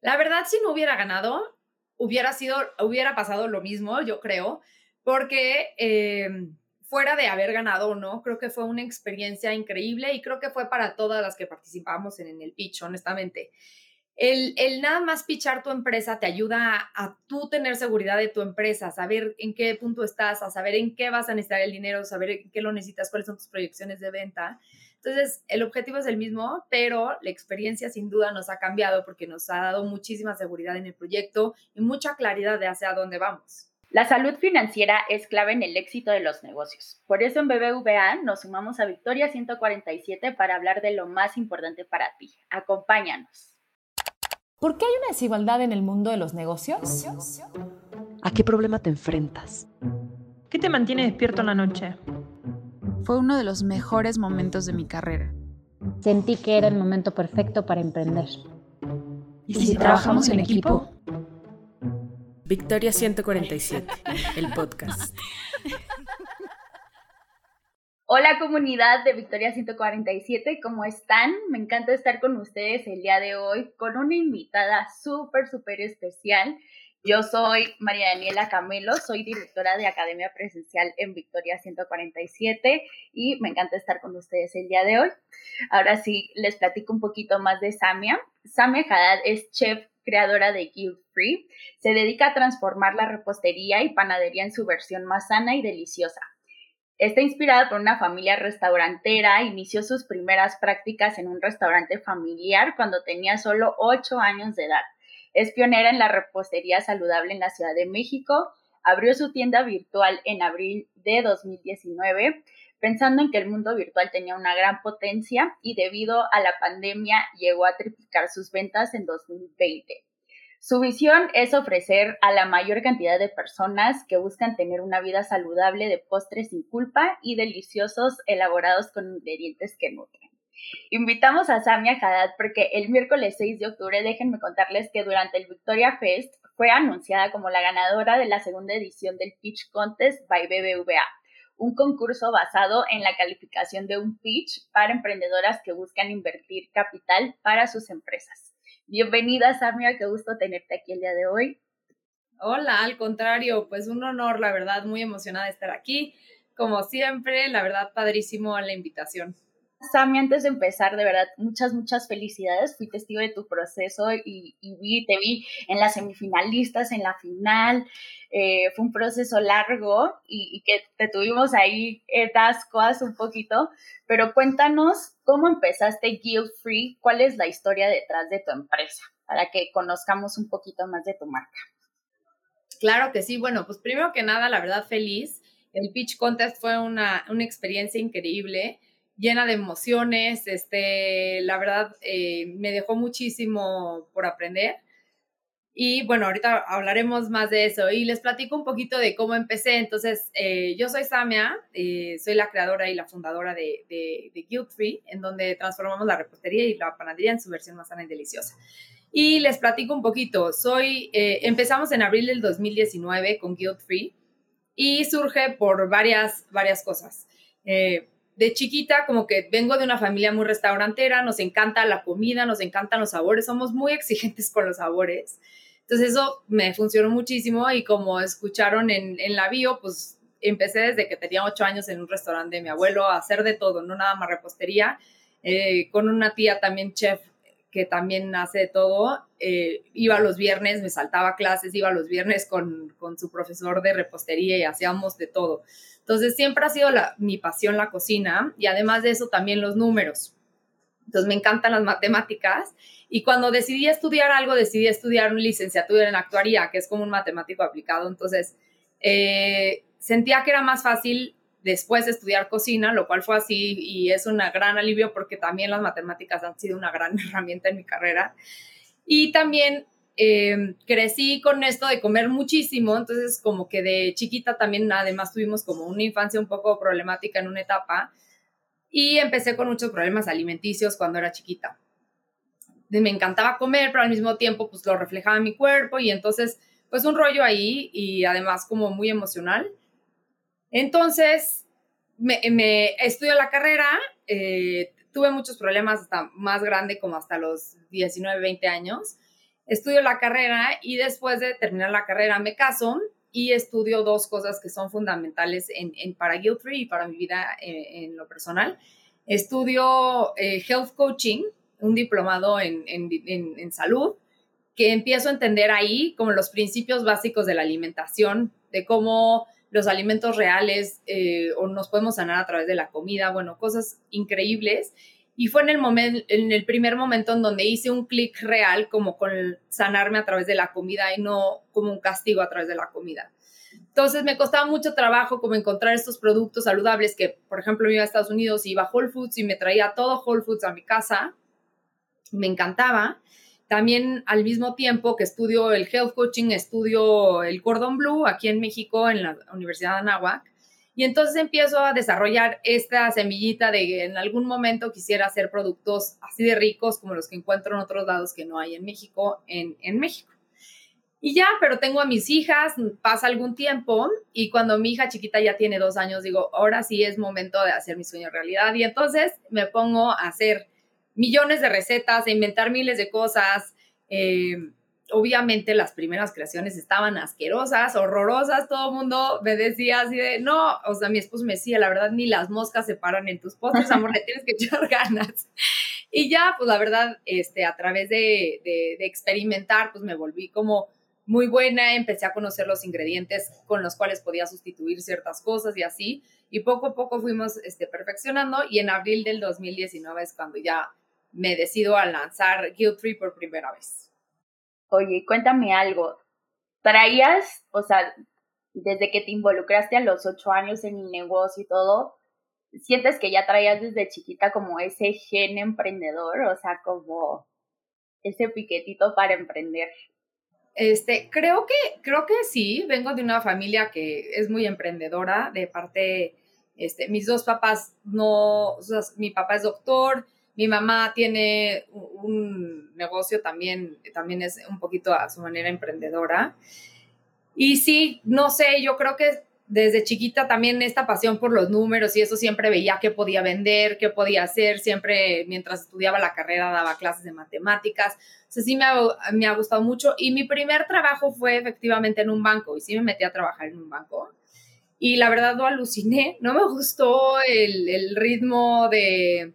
La verdad, si no hubiera ganado, hubiera sido, hubiera pasado lo mismo, yo creo, porque em, fuera de haber ganado o no, creo que fue una experiencia increíble y creo que fue para todas las que participamos en, el pitch, honestamente. El, el, nada más pichar tu empresa te ayuda a, tú tener seguridad de tu empresa, saber en qué punto estás, a saber en qué vas a necesitar el dinero, saber en qué lo necesitas, cuáles son tus proyecciones de venta. Entonces, el objetivo es el mismo, pero la experiencia sin duda nos ha cambiado porque nos ha dado muchísima seguridad en el proyecto y mucha claridad de hacia dónde vamos. La salud financiera es clave en el éxito de los negocios. Por eso en BBVA nos sumamos a Victoria 147 para hablar de lo más importante para ti. Acompáñanos. ¿Por qué hay una desigualdad en el mundo de los negocios? ¿A qué problema te enfrentas? ¿Qué te mantiene despierto en la noche? Fue uno de los mejores momentos de mi carrera. Sentí que era el momento perfecto para emprender. ¿Y si, trabajamos en equipo? Victoria 147, el podcast. Hola comunidad de Victoria 147, ¿cómo están? Me encanta estar con ustedes el día de hoy con una invitada súper, súper especial. Yo soy María Daniela Camelo, soy directora de Academia Presencial en Victoria 147 y me encanta estar con ustedes el día de hoy. Ahora sí, les platico un poquito más de Samia. Samia Haddad es chef creadora de Guild Free, se dedica a transformar la repostería y panadería en su versión más sana y deliciosa. Está inspirada por una familia restaurantera, inició sus primeras prácticas en un restaurante familiar cuando tenía solo 8 años de edad. Es pionera en la repostería saludable en la Ciudad de México, abrió su tienda virtual en abril de 2019 pensando en que el mundo virtual tenía una gran potencia y debido a la pandemia llegó a triplicar sus ventas en 2020. Su visión es ofrecer a la mayor cantidad de personas que buscan tener una vida saludable de postres sin culpa y deliciosos elaborados con ingredientes que nutren. Invitamos a Samia Haddad porque el miércoles 6 de octubre, déjenme contarles que durante el Victoria Fest fue anunciada como la ganadora de la segunda edición del Pitch Contest by BBVA un concurso basado en la calificación de un pitch para emprendedoras que buscan invertir capital para sus empresas. Bienvenida, Samia, qué gusto tenerte aquí el día de hoy. Hola, al contrario, pues un honor, la verdad, muy emocionada de estar aquí. Como siempre, la verdad, padrísimo la invitación. Sammy, antes de empezar, de verdad, muchas, muchas felicidades. Fui testigo de tu proceso y, vi, te vi en las semifinalistas, en la final. Eh, fue un proceso largo y, que te tuvimos ahí eh, tascoas un poquito, pero cuéntanos cómo empezaste Guild Free, cuál es la historia detrás de tu empresa, para que conozcamos un poquito más de tu marca. Claro que sí, bueno, pues primero que nada, la verdad, feliz. El Pitch Contest fue una, una experiencia increíble llena de emociones, este, la verdad eh, me dejó muchísimo por aprender. Y bueno, ahorita hablaremos más de eso y les platico un poquito de cómo empecé. Entonces, eh, yo soy Samia, eh, soy la creadora y la fundadora de, de, de Guild Free, en donde transformamos la repostería y la panadería en su versión más sana y deliciosa. Y les platico un poquito. Soy, empezamos en abril del 2019 con Guild Free y surge por varias, varias cosas de chiquita como que vengo de una familia muy restaurantera, nos encanta la comida, nos encantan los sabores, somos muy exigentes con los sabores. Entonces eso me funcionó muchísimo y como escucharon en, la bio, pues empecé desde que tenía ocho años en un restaurante de mi abuelo a hacer de todo, no nada más repostería, eh, con una tía también chef que también hace todo. Eh, iba los viernes, me saltaba clases, iba los viernes con, con su profesor de repostería y hacíamos de todo. Entonces siempre ha sido la, mi pasión la cocina y además de eso también los números. Entonces me encantan las matemáticas y cuando decidí estudiar algo, decidí estudiar una licenciatura en actuaría, que es como un matemático aplicado. Entonces eh, sentía que era más fácil después estudiar cocina, lo cual fue así y es un gran alivio porque también las matemáticas han sido una gran herramienta en mi carrera. Y también eh, crecí con esto de comer muchísimo, entonces como que de chiquita también además tuvimos como una infancia un poco problemática en una etapa y empecé con muchos problemas alimenticios cuando era chiquita. Me encantaba comer, pero al mismo tiempo pues lo reflejaba en mi cuerpo y entonces pues un rollo ahí y además como muy emocional. Entonces me, me estudié la carrera, eh, tuve muchos problemas hasta más grande como hasta los 19, 20 años estudio la carrera y después de terminar la carrera me caso y estudio dos cosas que son fundamentales en, para Guilfrey y para mi vida eh, en, lo personal. Estudio eh, Health Coaching, un diplomado en, en, salud, que empiezo a entender ahí como los principios básicos de la alimentación, de cómo los alimentos reales eh, o nos podemos sanar a través de la comida, bueno, cosas increíbles. Y fue en el, momento, en el primer momento en donde hice un clic real como con sanarme a través de la comida y no como un castigo a través de la comida. Entonces me costaba mucho trabajo como encontrar estos productos saludables que, por ejemplo, iba a Estados Unidos y iba a Whole Foods y me traía todo Whole Foods a mi casa. Me encantaba. También al mismo tiempo que estudio el health coaching, estudio el cordon blue aquí en México en la Universidad de Anáhuac y entonces empiezo a desarrollar esta semillita de que en algún momento quisiera hacer productos así de ricos como los que encuentro en otros lados que no hay en México, en, en México. Y ya, pero tengo a mis hijas, pasa algún tiempo y cuando mi hija chiquita ya tiene dos años, digo, ahora sí es momento de hacer mi sueño realidad. Y entonces me pongo a hacer millones de recetas, a inventar miles de cosas. Eh, obviamente las primeras creaciones estaban asquerosas, horrorosas, todo el mundo me decía así de, no, o sea, mi esposo me decía, la verdad, ni las moscas se paran en tus postres, amor, le tienes que echar ganas. Y ya, pues la verdad, este, a través de, de, de, experimentar, pues me volví como muy buena, empecé a conocer los ingredientes con los cuales podía sustituir ciertas cosas y así, y poco a poco fuimos este, perfeccionando, y en abril del 2019 es cuando ya me decido a lanzar Guild Tree por primera vez. Oye, cuéntame algo. ¿Traías, o sea, desde que te involucraste a los ocho años en el negocio y todo, sientes que ya traías desde chiquita como ese gen emprendedor, o sea, como ese piquetito para emprender? Este, creo que, creo que sí, vengo de una familia que es muy emprendedora, de parte, este, mis dos papás no, o sea, mi papá es doctor, mi mamá tiene un negocio también, también es un poquito a su manera emprendedora. Y sí, no sé, yo creo que desde chiquita también esta pasión por los números y eso siempre veía qué podía vender, qué podía hacer, siempre mientras estudiaba la carrera daba clases de matemáticas, o sí me ha, gustado mucho. Y mi primer trabajo fue efectivamente en un banco y sí me metí a trabajar en un banco. Y la verdad lo aluciné, no me gustó el ritmo de,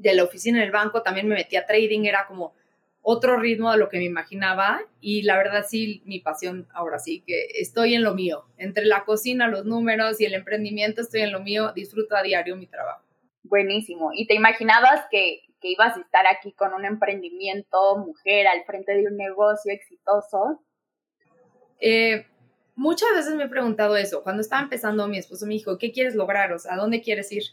de la oficina en el banco, también me metí a trading, era como otro ritmo de lo que me imaginaba y la verdad sí, mi pasión ahora sí, que estoy en lo mío, entre la cocina, los números y el emprendimiento, estoy en lo mío, disfruto a diario mi trabajo. Buenísimo. ¿Y te imaginabas que, que ibas a estar aquí con un emprendimiento, mujer, al frente de un negocio exitoso? Eh, muchas veces me he preguntado eso. Cuando estaba empezando, mi esposo me dijo, ¿qué quieres lograr? O sea, ¿a dónde quieres ir?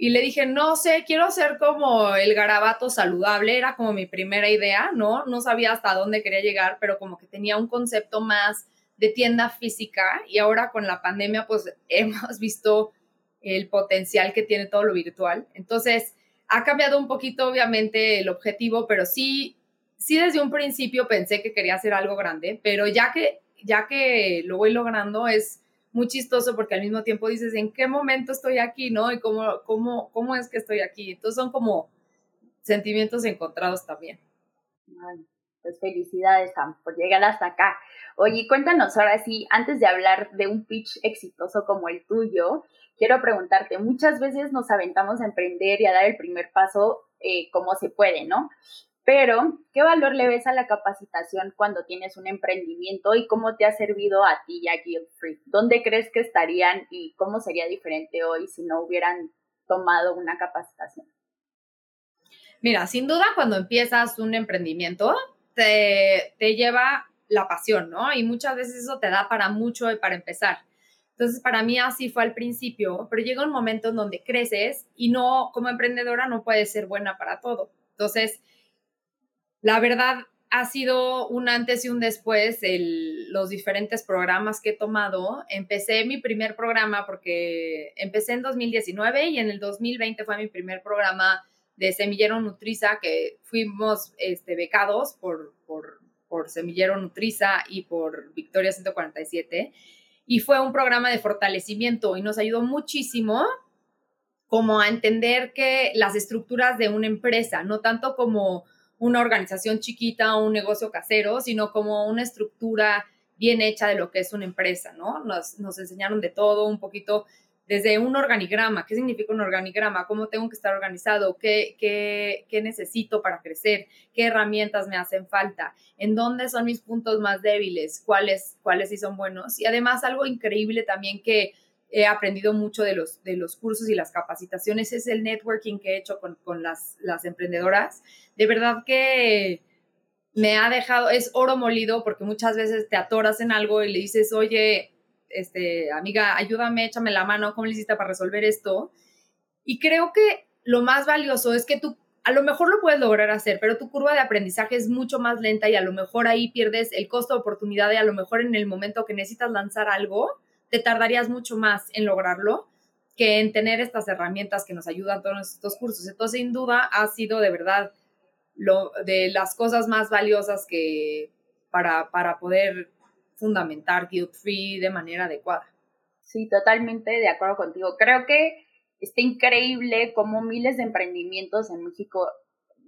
Y le dije, no sé, quiero ser como el garabato saludable, era como mi primera idea, ¿no? No sabía hasta dónde quería llegar, pero como que tenía un concepto más de tienda física y ahora con la pandemia pues hemos visto el potencial que tiene todo lo virtual. Entonces, ha cambiado un poquito obviamente el objetivo, pero sí, sí desde un principio pensé que quería hacer algo grande, pero ya que, ya que lo voy logrando es muy chistoso porque al mismo tiempo dices, ¿en qué momento estoy aquí, no? Y cómo, cómo, cómo es que estoy aquí. Entonces son como sentimientos encontrados también. pues felicidades, Sam, por llegar hasta acá. Oye, cuéntanos ahora sí, antes de hablar de un pitch exitoso como el tuyo, quiero preguntarte, muchas veces nos aventamos a emprender y a dar el primer paso eh, como se puede, ¿no? Pero, ¿qué valor le ves a la capacitación cuando tienes un emprendimiento y cómo te ha servido a ti y a Free? ¿Dónde crees que estarían y cómo sería diferente hoy si no hubieran tomado una capacitación? Mira, sin duda cuando empiezas un emprendimiento, te, te lleva la pasión, ¿no? Y muchas veces eso te da para mucho y para empezar. Entonces, para mí así fue al principio, pero llega un momento en donde creces y no, como emprendedora, no puedes ser buena para todo. Entonces, la verdad, ha sido un antes y un después los diferentes programas que he tomado. Empecé mi primer programa porque empecé en 2019 y en el 2020 fue mi primer programa de Semillero Nutriza, que fuimos este, becados por, por, por Semillero Nutriza y por Victoria 147. Y fue un programa de fortalecimiento y nos ayudó muchísimo como a entender que las estructuras de una empresa, no tanto como una organización chiquita o un negocio casero, sino como una estructura bien hecha de lo que es una empresa, ¿no? Nos, enseñaron de todo, un poquito desde un organigrama, ¿qué significa un organigrama? ¿Cómo tengo que estar organizado? ¿Qué, qué, qué necesito para crecer? ¿Qué herramientas me hacen falta? ¿En dónde son mis puntos más débiles? ¿Cuáles, cuáles sí son buenos? Y además algo increíble también que he aprendido mucho de los, de los cursos y las capacitaciones es el networking que he hecho con, con las, las emprendedoras. De verdad que me ha dejado, es oro molido porque muchas veces te atoras en algo y le dices, oye, este, amiga, ayúdame, échame la mano, ¿cómo le hiciste para resolver esto? Y creo que lo más valioso es que tú, a lo mejor lo puedes lograr hacer, pero tu curva de aprendizaje es mucho más lenta y a lo mejor ahí pierdes el costo de oportunidad y a lo mejor en el momento que necesitas lanzar algo, te tardarías mucho más en lograrlo que en tener estas herramientas que nos ayudan todos estos cursos. Entonces, sin duda, ha sido de verdad lo, de las cosas más valiosas que para, para poder fundamentar guilt free de manera adecuada. Sí, totalmente de acuerdo contigo. Creo que está increíble cómo miles de emprendimientos en México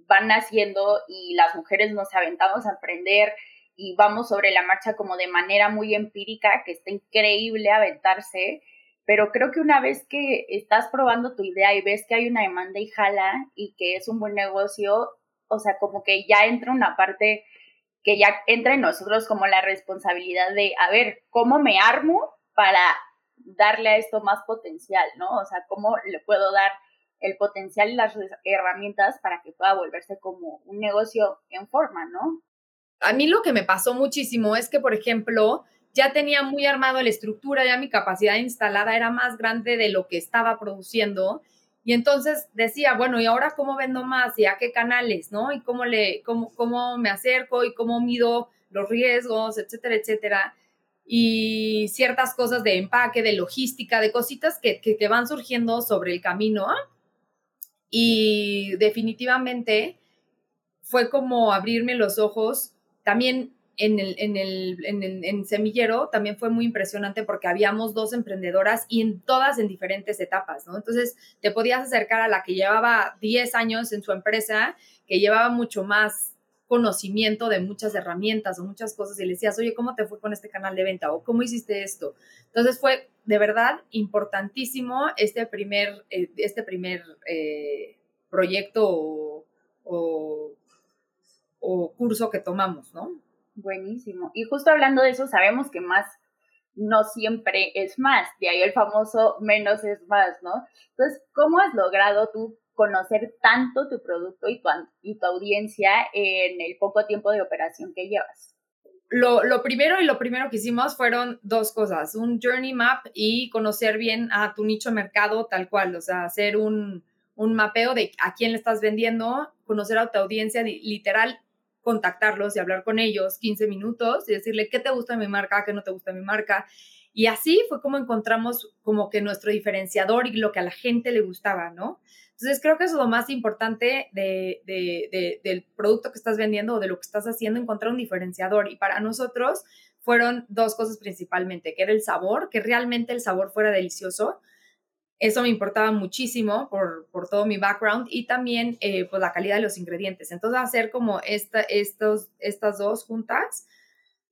van naciendo y las mujeres nos aventamos a aprender y vamos sobre la marcha como de manera muy empírica, que está increíble aventarse, pero creo que una vez que estás probando tu idea y ves que hay una demanda y jala y que es un buen negocio, o sea, como que ya entra una parte que ya entra en nosotros como la responsabilidad de, a ver, ¿cómo me armo para darle a esto más potencial, ¿no? O sea, ¿cómo le puedo dar el potencial y las herramientas para que pueda volverse como un negocio en forma, ¿no? A mí lo que me pasó muchísimo es que, por ejemplo, ya tenía muy armado la estructura, ya mi capacidad instalada era más grande de lo que estaba produciendo y entonces decía, bueno, ¿y ahora cómo vendo más? ¿Y a qué canales? ¿No? ¿Y cómo, le, cómo, cómo me acerco? ¿Y cómo mido los riesgos? Etcétera, etcétera. Y ciertas cosas de empaque, de logística, de cositas que, que, van surgiendo sobre el camino. Y definitivamente fue como abrirme los ojos. También en el, en el, en Semillero también fue muy impresionante porque habíamos dos emprendedoras y en todas en diferentes etapas, ¿no? Entonces te podías acercar a la que llevaba 10 años en su empresa, que llevaba mucho más conocimiento de muchas herramientas o muchas cosas y le decías, oye, ¿cómo te fue con este canal de venta? o ¿cómo hiciste esto? Entonces fue de verdad importantísimo este primer, eh, este primer eh, proyecto o curso que tomamos, ¿no? Buenísimo. Y justo hablando de eso, sabemos que más no siempre es más, de ahí el famoso menos es más, ¿no? Entonces, ¿cómo has logrado tú conocer tanto tu producto y tu, y tu audiencia en el poco tiempo de operación que llevas? Lo, lo, primero y lo primero que hicimos fueron dos cosas, un journey map y conocer bien a tu nicho mercado tal cual, o sea, hacer un, un mapeo de a quién le estás vendiendo, conocer a tu audiencia literal contactarlos y hablar con ellos 15 minutos y decirle qué te gusta mi marca, qué no te gusta mi marca. Y así fue como encontramos como que nuestro diferenciador y lo que a la gente le gustaba, ¿no? Entonces creo que eso es lo más importante de, del producto que estás vendiendo o de lo que estás haciendo, encontrar un diferenciador. Y para nosotros fueron dos cosas principalmente, que era el sabor, que realmente el sabor fuera delicioso, eso me importaba muchísimo por, por todo mi background y también eh, pues la calidad de los ingredientes. Entonces hacer como esta, estos, estas dos juntas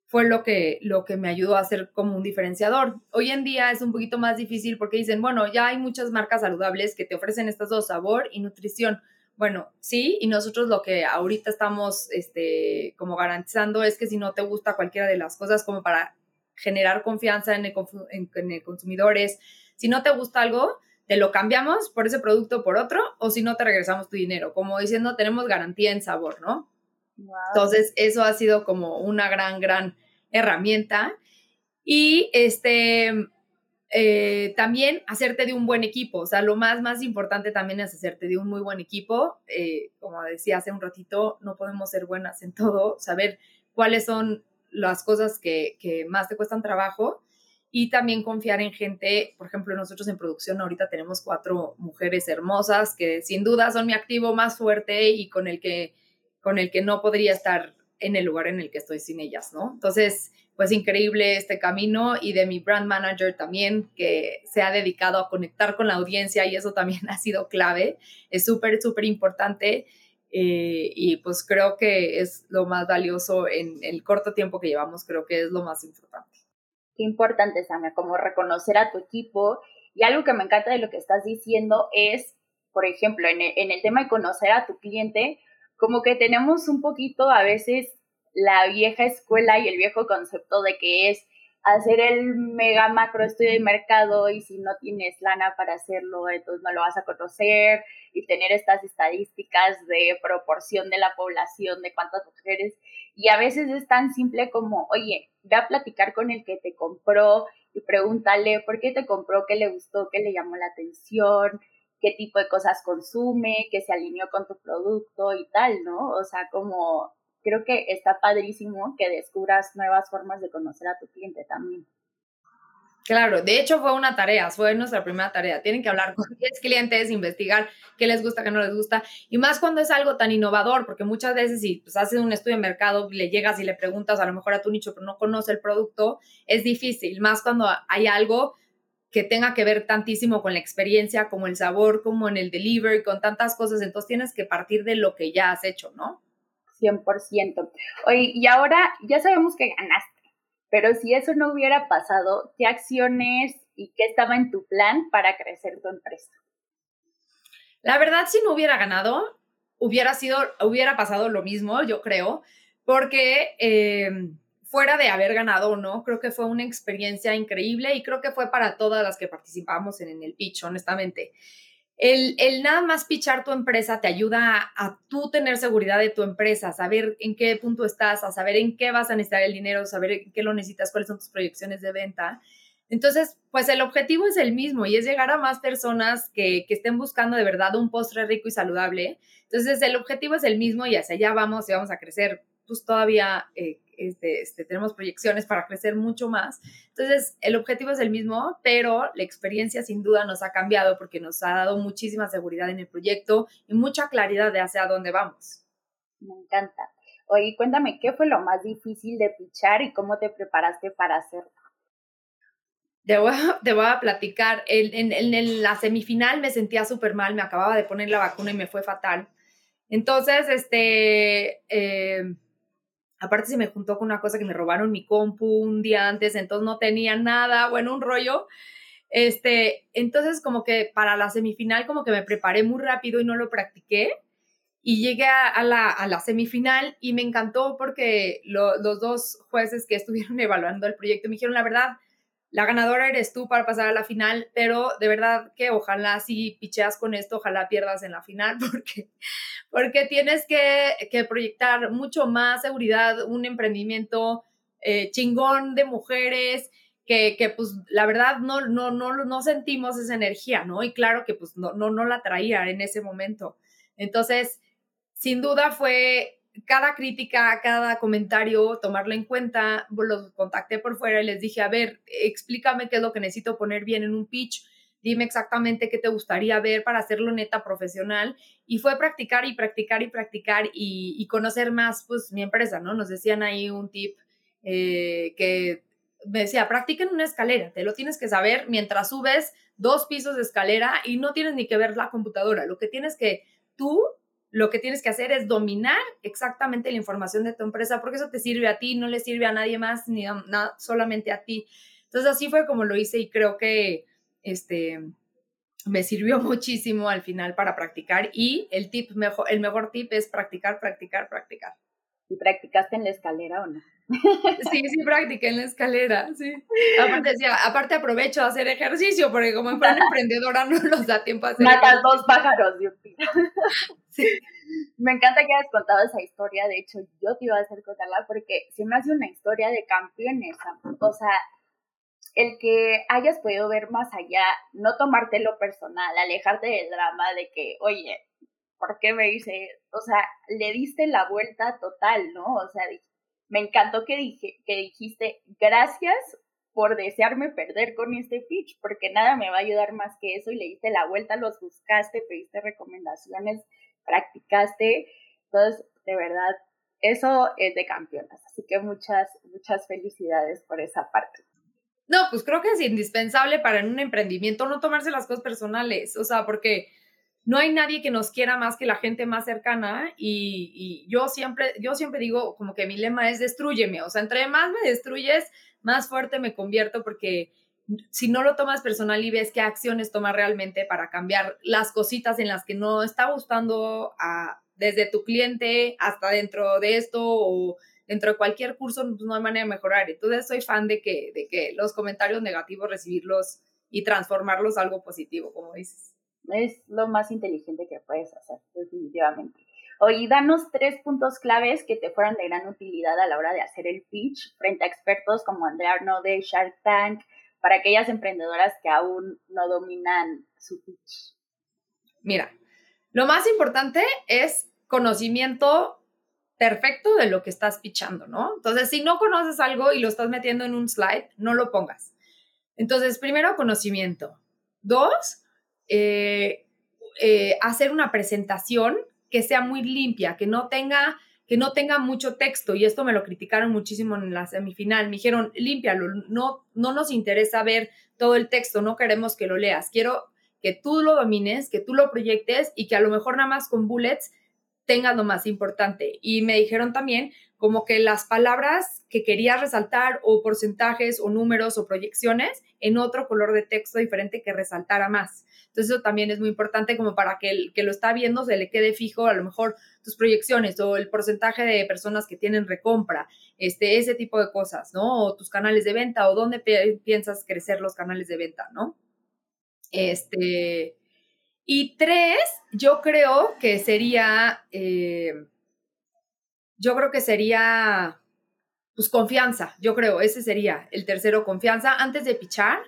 fue lo que, lo que me ayudó a hacer como un diferenciador. Hoy en día es un poquito más difícil porque dicen, bueno, ya hay muchas marcas saludables que te ofrecen estas dos, sabor y nutrición. Bueno, sí, y nosotros lo que ahorita estamos este, como garantizando es que si no te gusta cualquiera de las cosas, como para generar confianza en el, en, el consumidores, si no te gusta algo, te lo cambiamos por ese producto por otro o si no te regresamos tu dinero, como diciendo tenemos garantía en sabor, ¿no? Entonces, eso ha sido como una gran, gran herramienta. Y este, eh, también hacerte de un buen equipo, o sea, lo más, más importante también es hacerte de un muy buen equipo. Eh, como decía hace un ratito, no podemos ser buenas en todo, saber cuáles son las cosas que, que más te cuestan trabajo y también confiar en gente, por ejemplo, nosotros en producción ahorita tenemos cuatro mujeres hermosas que sin duda son mi activo más fuerte y con el que, con el que no podría estar en el lugar en el que estoy sin ellas, ¿no? Entonces, pues increíble este camino y de mi brand manager también, que se ha dedicado a conectar con la audiencia y eso también ha sido clave, es súper, súper importante eh, y pues creo que es lo más valioso en el corto tiempo que llevamos, creo que es lo más importante. Qué importante, Samia, como reconocer a tu equipo. Y algo que me encanta de lo que estás diciendo es, por ejemplo, en el, tema de conocer a tu cliente, como que tenemos un poquito a veces la vieja escuela y el viejo concepto de que es hacer el mega macro estudio de mercado y si no tienes lana para hacerlo, entonces no lo vas a conocer y tener estas estadísticas de proporción de la población, de cuántas mujeres. Y a veces es tan simple como, oye, ve a platicar con el que te compró y pregúntale por qué te compró, qué le gustó, qué le llamó la atención, qué tipo de cosas consume, qué se alineó con tu producto y tal, ¿no? O sea, como creo que está padrísimo que descubras nuevas formas de conocer a tu cliente también. Claro, de hecho fue una tarea, fue nuestra primera tarea. Tienen que hablar con 10 clientes, investigar qué les gusta, qué no les gusta, y más cuando es algo tan innovador, porque muchas veces si pues, haces un estudio de mercado, le llegas y le preguntas a lo mejor a tu nicho, pero no conoce el producto, es difícil, más cuando hay algo que tenga que ver tantísimo con la experiencia, como el sabor, como en el delivery, con tantas cosas, entonces tienes que partir de lo que ya has hecho, ¿no? 100%. Oye, y ahora ya sabemos que ganaste, pero si eso no hubiera pasado, ¿qué acciones y qué estaba en tu plan para crecer tu empresa? La verdad, si no hubiera ganado, hubiera sido, hubiera pasado lo mismo, yo creo, porque eh, fuera de haber ganado o no, creo que fue una experiencia increíble y creo que fue para todas las que participamos en, en el pitch, honestamente. El, nada más pichar tu empresa te ayuda a, tú tener seguridad de tu empresa, saber en qué punto estás, a saber en qué vas a necesitar el dinero, saber en qué lo necesitas, cuáles son tus proyecciones de venta. Entonces, pues el objetivo es el mismo y es llegar a más personas que, estén buscando de verdad un postre rico y saludable. Entonces, el objetivo es el mismo y hacia allá vamos y vamos a crecer pues todavía eh, este, este, tenemos proyecciones para crecer mucho más. Entonces, el objetivo es el mismo, pero la experiencia sin duda nos ha cambiado porque nos ha dado muchísima seguridad en el proyecto y mucha claridad de hacia dónde vamos. Me encanta. Oye, cuéntame, ¿qué fue lo más difícil de pichar y cómo te preparaste para hacerlo? Te voy, a, platicar. En, en, la semifinal me sentía súper mal, me acababa de poner la vacuna y me fue fatal. Entonces, este, eh, Aparte se me juntó con una cosa que me robaron mi compu un día antes, entonces no tenía nada, bueno, un rollo. Este, entonces como que para la semifinal como que me preparé muy rápido y no lo practiqué. Y llegué a, la, a la, semifinal y me encantó porque los dos jueces que estuvieron evaluando el proyecto me dijeron, la verdad, la ganadora eres tú para pasar a la final, pero de verdad que ojalá si picheas con esto, ojalá pierdas en la final, porque, porque tienes que, que proyectar mucho más seguridad, un emprendimiento eh, chingón de mujeres, que, que, pues la verdad no, no, no, no sentimos esa energía, ¿no? Y claro que pues no, no, no la traía en ese momento. Entonces, sin duda fue cada crítica, cada comentario, tomarlo en cuenta, los contacté por fuera y les dije, a ver, explícame qué es lo que necesito poner bien en un pitch, dime exactamente qué te gustaría ver para hacerlo neta profesional. Y fue practicar y practicar y practicar y, conocer más, pues, mi empresa, ¿no? Nos decían ahí un tip eh, que me decía, practica en una escalera, te lo tienes que saber mientras subes dos pisos de escalera y no tienes ni que ver la computadora, lo que tienes que tú lo que tienes que hacer es dominar exactamente la información de tu empresa, porque eso te sirve a ti, no le sirve a nadie más, ni a, solamente a ti. Entonces así fue como lo hice y creo que este, me sirvió muchísimo al final para practicar y el tip mejor, el mejor tip es practicar, practicar, practicar. ¿Y practicaste en la escalera o no? Sí, sí, practiqué en la escalera, sí. Aparte, decía, aparte aprovecho a hacer ejercicio, porque como una emprendedora no nos da tiempo a hacer Matas dos pájaros, mío. Sí. Me encanta que hayas contado esa historia, de hecho, yo te iba a hacer contarla porque se me hace una historia de campeones, o sea, el que hayas podido ver más allá, no tomártelo personal, alejarte del drama de que, oye, ¿por qué me hice? O sea, le diste la vuelta total, ¿no? O sea, me encantó que, dije, que dijiste gracias por desearme perder con este pitch, porque nada me va a ayudar más que eso y le diste la vuelta, los buscaste, pediste recomendaciones, practicaste. Entonces, de verdad, eso es de campeonas. Así que muchas, muchas felicidades por esa parte. No, pues creo que es indispensable para en un emprendimiento no tomarse las cosas personales, o sea, porque no hay nadie que nos quiera más que la gente más cercana y, yo siempre, yo siempre digo como que mi lema es destruyeme, o sea, entre más me destruyes, más fuerte me convierto porque si no lo tomas personal y ves qué acciones tomas realmente para cambiar las cositas en las que no está gustando a, desde tu cliente hasta dentro de esto o dentro de cualquier curso, pues no hay manera de mejorar. Entonces soy fan de que, de que los comentarios negativos recibirlos y transformarlos a algo positivo, como dices. Es lo más inteligente que puedes hacer, definitivamente. Oye, danos tres puntos claves que te fueron de gran utilidad a la hora de hacer el pitch frente a expertos como Andrea Arnaud de Shark Tank, para aquellas emprendedoras que aún no dominan su pitch. Mira, lo más importante es conocimiento perfecto de lo que estás pitchando, ¿no? Entonces, si no conoces algo y lo estás metiendo en un slide, no lo pongas. Entonces, primero, conocimiento. Dos, eh, eh, hacer una presentación que sea muy limpia, que no tenga que no tenga mucho texto, y esto me lo criticaron muchísimo en la semifinal, me dijeron, límpialo, no, no nos interesa ver todo el texto, no queremos que lo leas, quiero que tú lo domines, que tú lo proyectes y que a lo mejor nada más con bullets tengas lo más importante. Y me dijeron también como que las palabras que querías resaltar o porcentajes o números o proyecciones en otro color de texto diferente que resaltara más. Entonces eso también es muy importante como para que el que lo está viendo se le quede fijo a lo mejor tus proyecciones o el porcentaje de personas que tienen recompra, este, ese tipo de cosas, ¿no? O tus canales de venta o dónde piensas crecer los canales de venta, ¿no? Este, y tres, yo creo que sería, eh, yo creo que sería, pues confianza, yo creo, ese sería el tercero, confianza antes de pichar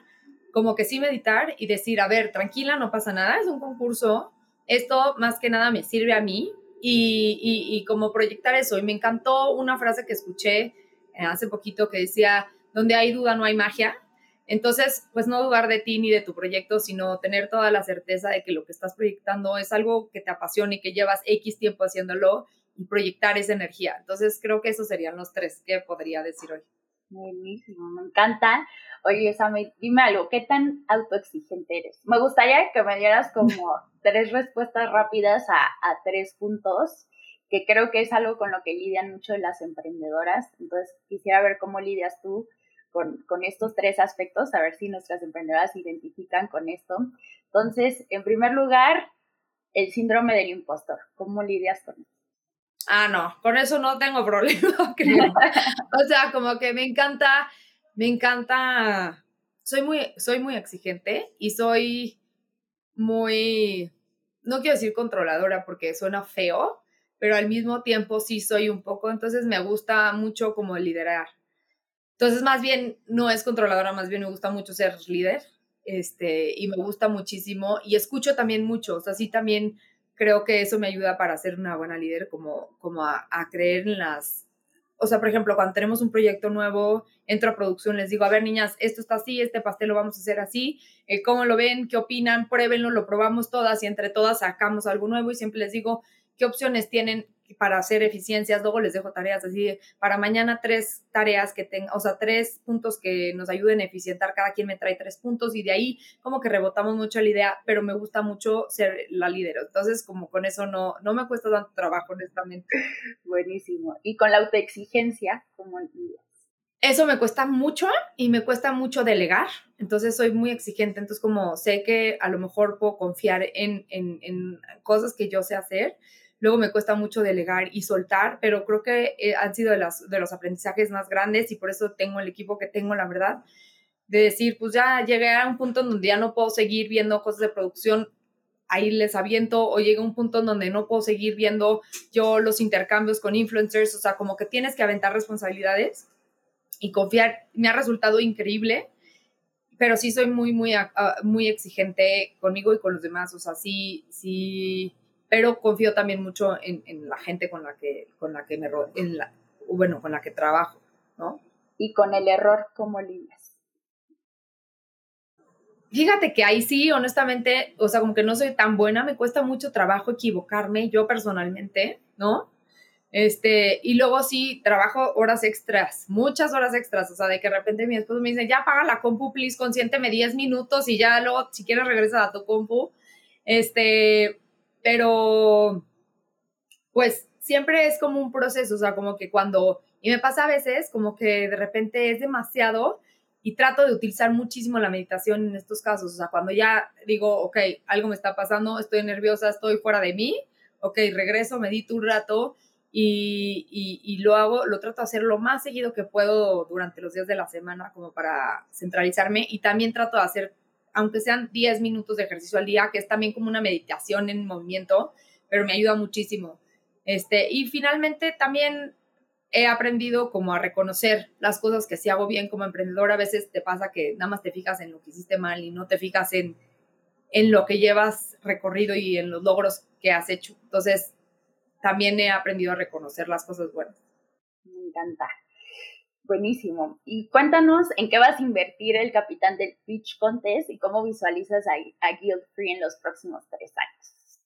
como que sí meditar y decir, a ver, tranquila, no pasa nada, es un concurso, esto más que nada me sirve a mí y, y, como proyectar eso. Y me encantó una frase que escuché eh, hace poquito que decía, donde hay duda no hay magia. Entonces, pues no dudar de ti ni de tu proyecto, sino tener toda la certeza de que lo que estás proyectando es algo que te apasiona y que llevas X tiempo haciéndolo y proyectar esa energía. Entonces, creo que esos serían los tres que podría decir hoy. Buenísimo, me encanta. Oye, Sammy, dime algo, ¿qué tan autoexigente eres? Me gustaría que me dieras como tres respuestas rápidas a, a, tres puntos, que creo que es algo con lo que lidian mucho las emprendedoras. Entonces, quisiera ver cómo lidias tú con, con estos tres aspectos, a ver si nuestras emprendedoras se identifican con esto. Entonces, en primer lugar, el síndrome del impostor. ¿Cómo lidias con eso? Ah, no, con eso no tengo problema, creo. o sea, como que me encanta me encanta, soy muy, soy muy exigente y soy muy, no quiero decir controladora porque suena feo, pero al mismo tiempo sí soy un poco, entonces me gusta mucho como liderar. Entonces, más bien, no es controladora, más bien me gusta mucho ser líder, este, y me gusta muchísimo, y escucho también mucho, o sea, sí también creo que eso me ayuda para ser una buena líder, como, como a creer en las, o sea, por ejemplo, cuando tenemos un proyecto nuevo, entro a producción, les digo, a ver, niñas, esto está así, este pastel lo vamos a hacer así, eh, ¿cómo lo ven? ¿Qué opinan? Pruébenlo, lo probamos todas y entre todas sacamos algo nuevo y siempre les digo, ¿qué opciones tienen? Para hacer eficiencias, luego les dejo tareas así, para mañana tres tareas que tengan, o sea, tres puntos que nos ayuden a eficientar, cada quien me trae tres puntos y de ahí como que rebotamos mucho la idea, pero me gusta mucho ser la líder, entonces como con eso no, no me cuesta tanto trabajo, honestamente. Buenísimo. Y con la autoexigencia, ¿cómo eso me cuesta mucho y me cuesta mucho delegar, entonces soy muy exigente, entonces como sé que a lo mejor puedo confiar en, en, en cosas que yo sé hacer, luego me cuesta mucho delegar y soltar, pero creo que eh, han sido de, las, de los aprendizajes más grandes y por eso tengo el equipo que tengo, la verdad, de decir, pues ya llegué a un punto en donde ya no puedo seguir viendo cosas de producción, ahí les aviento, o llega un punto en donde no puedo seguir viendo yo los intercambios con influencers, o sea, como que tienes que aventar responsabilidades y confiar, me ha resultado increíble, pero sí soy muy, muy, muy exigente conmigo y con los demás, o sea, sí, sí pero confío también mucho en, la gente con la que, con la que me en la, bueno, con la que trabajo, ¿no? Y con el error, ¿cómo lidias? Fíjate que ahí sí, honestamente, o sea, como que no soy tan buena, me cuesta mucho trabajo equivocarme, yo personalmente, ¿no? Este, y luego sí, trabajo horas extras, muchas horas extras, o sea, de que de repente mi esposo me dice, ya paga la compu, please, consiénteme 10 minutos y ya luego, si quieres, regresa a tu compu. Este, pero pues siempre es como un proceso, o sea, como que cuando, y me pasa a veces como que de repente es demasiado y trato de utilizar muchísimo la meditación en estos casos, o sea, cuando ya digo, ok, algo me está pasando, estoy nerviosa, estoy fuera de mí, ok, regreso, medito un rato y, y, lo hago, lo trato de hacer lo más seguido que puedo durante los días de la semana como para centralizarme y también trato de hacer, aunque sean 10 minutos de ejercicio al día, que es también como una meditación en movimiento, pero me ayuda muchísimo. Este, y finalmente también he aprendido como a reconocer las cosas que sí hago bien como emprendedor. A veces te pasa que nada más te fijas en lo que hiciste mal y no te fijas en, en lo que llevas recorrido y en los logros que has hecho. Entonces, también he aprendido a reconocer las cosas buenas. Me encanta. Buenísimo. Y cuéntanos en qué vas a invertir el capitán del Pitch Contest y cómo visualizas a, Guild Free en los próximos tres años.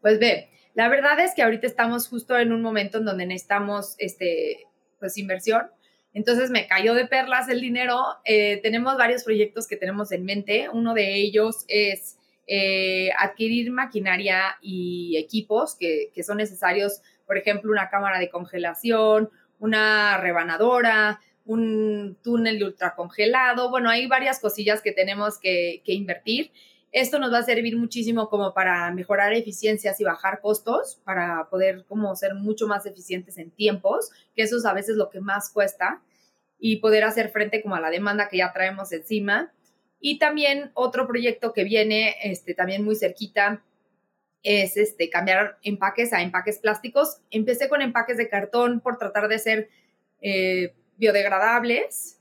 Pues ve, la verdad es que ahorita estamos justo en un momento en donde necesitamos este, pues, inversión. Entonces me cayó de perlas el dinero. Eh, tenemos varios proyectos que tenemos en mente. Uno de ellos es eh, adquirir maquinaria y equipos que, que, son necesarios, por ejemplo, una cámara de congelación, una rebanadora, un túnel de ultracongelado. Bueno, hay varias cosillas que tenemos que, que invertir. Esto nos va a servir muchísimo como para mejorar eficiencias y bajar costos, para poder como ser mucho más eficientes en tiempos, que eso es a veces lo que más cuesta, y poder hacer frente como a la demanda que ya traemos encima. Y también otro proyecto que viene, este, también muy cerquita, es este, cambiar empaques a empaques plásticos. Empecé con empaques de cartón por tratar de ser eh, biodegradables,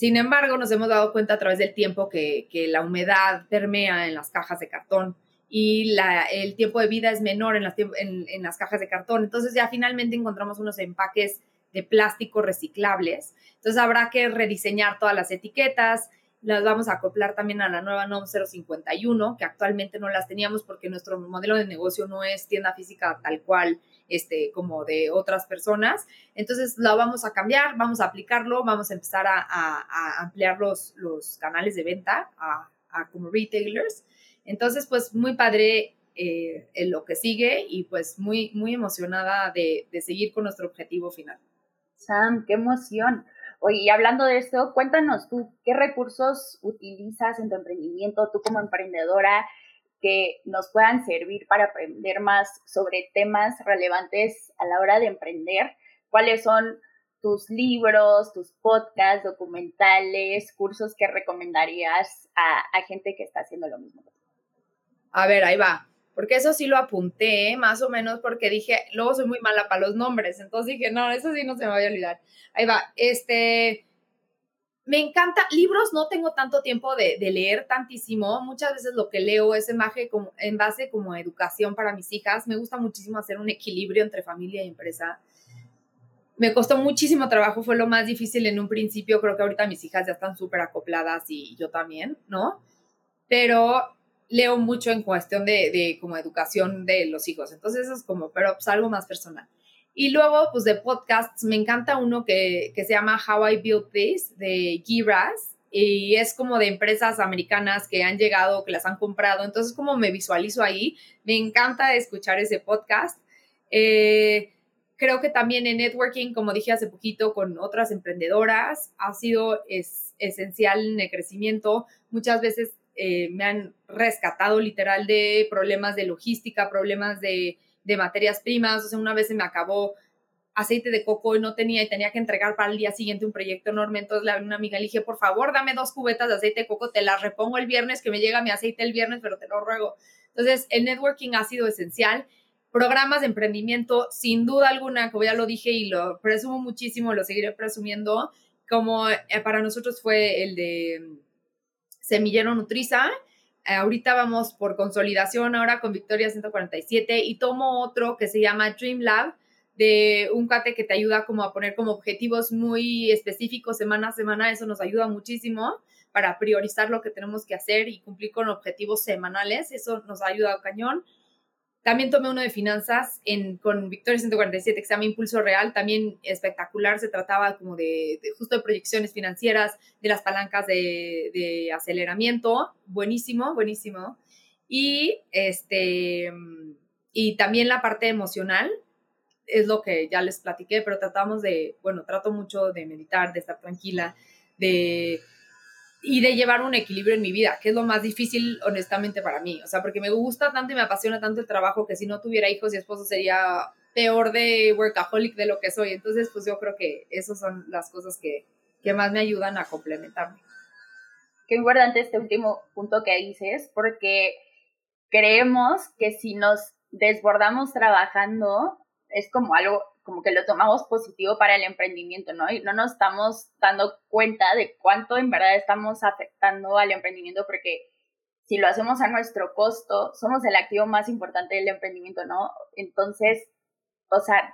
sin embargo, nos hemos dado cuenta a través del tiempo que, la humedad permea en las cajas de cartón y el tiempo de vida es menor en las, en, las cajas de cartón. Entonces ya finalmente encontramos unos empaques de plástico reciclables. Entonces habrá que rediseñar todas las etiquetas, las vamos a acoplar también a la nueva NOM 051, que actualmente no las teníamos porque nuestro modelo de negocio no es tienda física tal cual este, como de otras personas. Entonces la vamos a cambiar, vamos a aplicarlo, vamos a empezar a, ampliar los, los, canales de venta a, como retailers. Entonces, pues muy padre eh, en lo que sigue y pues muy, muy emocionada de, de seguir con nuestro objetivo final. Sam, qué emoción. Oye, y hablando de esto, cuéntanos tú, ¿qué recursos utilizas en tu emprendimiento, tú como emprendedora? que nos puedan servir para aprender más sobre temas relevantes a la hora de emprender. ¿Cuáles son tus libros, tus podcasts, documentales, cursos que recomendarías a, gente que está haciendo lo mismo? A ver, ahí va. Porque eso sí lo apunté, más o menos, porque dije, luego soy muy mala para los nombres. Entonces dije, no, eso sí no se me va a olvidar. Ahí va. Este, me encanta, libros no tengo tanto tiempo de, leer tantísimo, muchas veces lo que leo es en base, como, como educación para mis hijas, me gusta muchísimo hacer un equilibrio entre familia y empresa. Me costó muchísimo trabajo, fue lo más difícil en un principio, creo que ahorita mis hijas ya están súper acopladas y yo también, ¿no? Pero leo mucho en cuestión de, como educación de los hijos, entonces eso es como, pero pues algo más personal. Y luego, pues de podcasts, me encanta uno que, se llama How I Built This, de Giras, y es como de empresas americanas que han llegado, que las han comprado. Entonces, como me visualizo ahí, me encanta escuchar ese podcast. Eh, creo que también en networking, como dije hace poquito, con otras emprendedoras, ha sido es, esencial en el crecimiento. Muchas veces eh, me han rescatado literal de problemas de logística, problemas de materias primas. O sea, una vez se me acabó aceite de coco y no tenía y tenía que entregar para el día siguiente un proyecto enorme. Entonces le hablé a una amiga y le dije, por favor, dame dos cubetas de aceite de coco, te las repongo el viernes, que me llega mi aceite el viernes, pero te lo ruego. Entonces, el networking ha sido esencial. Programas de emprendimiento, sin duda alguna, como ya lo dije y lo presumo muchísimo, lo seguiré presumiendo, como eh, para nosotros fue el de Semillero Nutriza, ahorita vamos por consolidación ahora con Victoria 147 y tomo otro que se llama Dream Lab de un cate que te ayuda como a poner como objetivos muy específicos semana a semana, eso nos ayuda muchísimo para priorizar lo que tenemos que hacer y cumplir con objetivos semanales, eso nos ha ayudado cañón. También tomé uno de finanzas en, con Victoria 147 que se llama Impulso Real, también espectacular, se trataba como de, justo de proyecciones financieras, de las palancas de, aceleramiento, buenísimo, buenísimo. Y, este, y también la parte emocional, es lo que ya les platiqué, pero tratamos de, bueno, trato mucho de meditar, de estar tranquila, de y de llevar un equilibrio en mi vida, que es lo más difícil honestamente para mí, o sea, porque me gusta tanto y me apasiona tanto el trabajo que si no tuviera hijos y esposos sería peor de workaholic de lo que soy, entonces pues yo creo que esas son las cosas que, que más me ayudan a complementarme. Qué importante este último punto que dices, porque creemos que si nos desbordamos trabajando, es como algo como que lo tomamos positivo para el emprendimiento, ¿no? Y no nos estamos dando cuenta de cuánto en verdad estamos afectando al emprendimiento porque si lo hacemos a nuestro costo, somos el activo más importante del emprendimiento, ¿no? Entonces, o sea,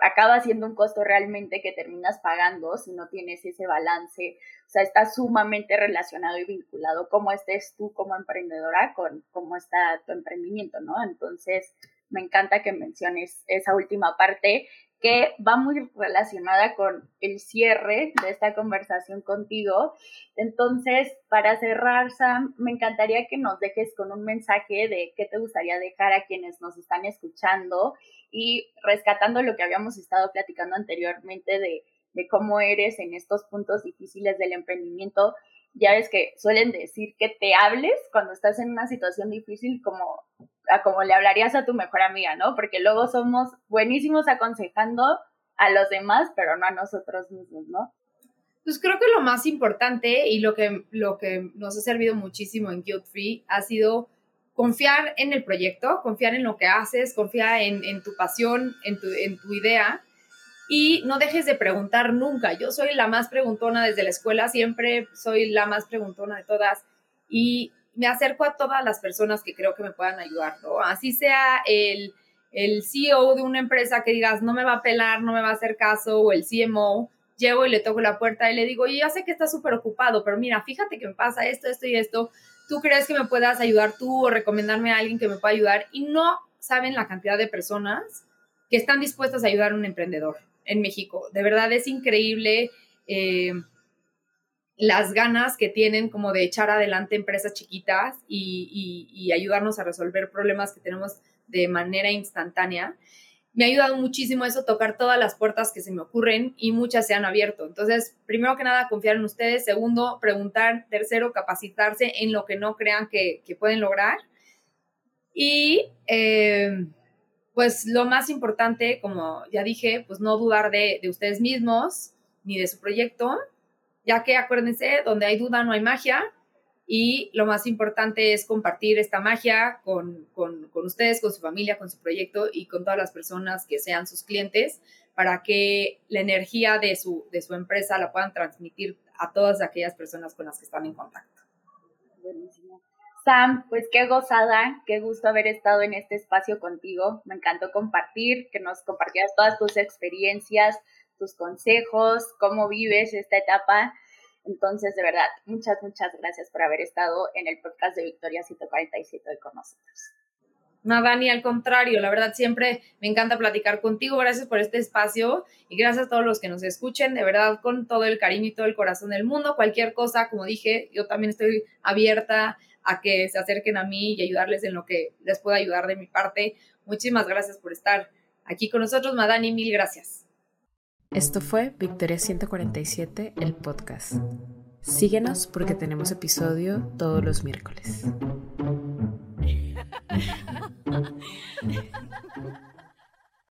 acaba siendo un costo realmente que terminas pagando si no tienes ese balance. O sea, está sumamente relacionado y vinculado cómo estés tú como emprendedora con cómo está tu emprendimiento, ¿no? Entonces, me encanta que menciones esa última parte que va muy relacionada con el cierre de esta conversación contigo. Entonces, para cerrar, Sam, me encantaría que nos dejes con un mensaje de qué te gustaría dejar a quienes nos están escuchando y rescatando lo que habíamos estado platicando anteriormente de, de cómo eres en estos puntos difíciles del emprendimiento. Ya ves que suelen decir que te hables cuando estás en una situación difícil como a como le hablarías a tu mejor amiga, ¿no? Porque luego somos buenísimos aconsejando a los demás, pero no a nosotros mismos, ¿no? Pues creo que lo más importante y lo que, lo que nos ha servido muchísimo en Guilt Free ha sido confiar en el proyecto, confiar en lo que haces, confiar en, en tu pasión, en tu, en tu idea y no dejes de preguntar nunca. Yo soy la más preguntona desde la escuela, siempre soy la más preguntona de todas y me acerco a todas las personas que creo que me puedan ayudar, ¿no? Así sea el, el CEO de una empresa que digas, no me va a pelar, no me va a hacer caso, o el CMO, llego y le toco la puerta y le digo, ya sé que estás súper ocupado, pero mira, fíjate que me pasa esto, esto y esto, ¿tú crees que me puedas ayudar tú o recomendarme a alguien que me pueda ayudar? Y no saben la cantidad de personas que están dispuestas a ayudar a un emprendedor en México. De verdad es increíble. Eh, las ganas que tienen como de echar adelante empresas chiquitas y, ayudarnos a resolver problemas que tenemos de manera instantánea. Me ha ayudado muchísimo eso, tocar todas las puertas que se me ocurren y muchas se han abierto. Entonces, primero que nada, confiar en ustedes. Segundo, preguntar. Tercero, capacitarse en lo que no crean que, pueden lograr. Y eh, pues lo más importante, como ya dije, pues no dudar de, de ustedes mismos ni de su proyecto ya que acuérdense, donde hay duda no hay magia y lo más importante es compartir esta magia con, ustedes, con su familia, con su proyecto y con todas las personas que sean sus clientes para que la energía de su, de su empresa la puedan transmitir a todas aquellas personas con las que están en contacto. Buenísimo. Sam, pues qué gozada, qué gusto haber estado en este espacio contigo. Me encantó compartir, que nos compartieras todas tus experiencias, tus consejos, cómo vives esta etapa. Entonces, de verdad, muchas, muchas gracias por haber estado en el podcast de Victoria 147 con nosotros. No, Dani, al contrario, la verdad siempre me encanta platicar contigo. Gracias por este espacio y gracias a todos los que nos escuchen, de verdad, con todo el cariño y todo el corazón del mundo. Cualquier cosa, como dije, yo también estoy abierta a que se acerquen a mí y ayudarles en lo que les pueda ayudar de mi parte. Muchísimas gracias por estar aquí con nosotros, Madani, mil gracias. Esto fue Victoria 147, el podcast. Síguenos porque tenemos episodio todos los miércoles.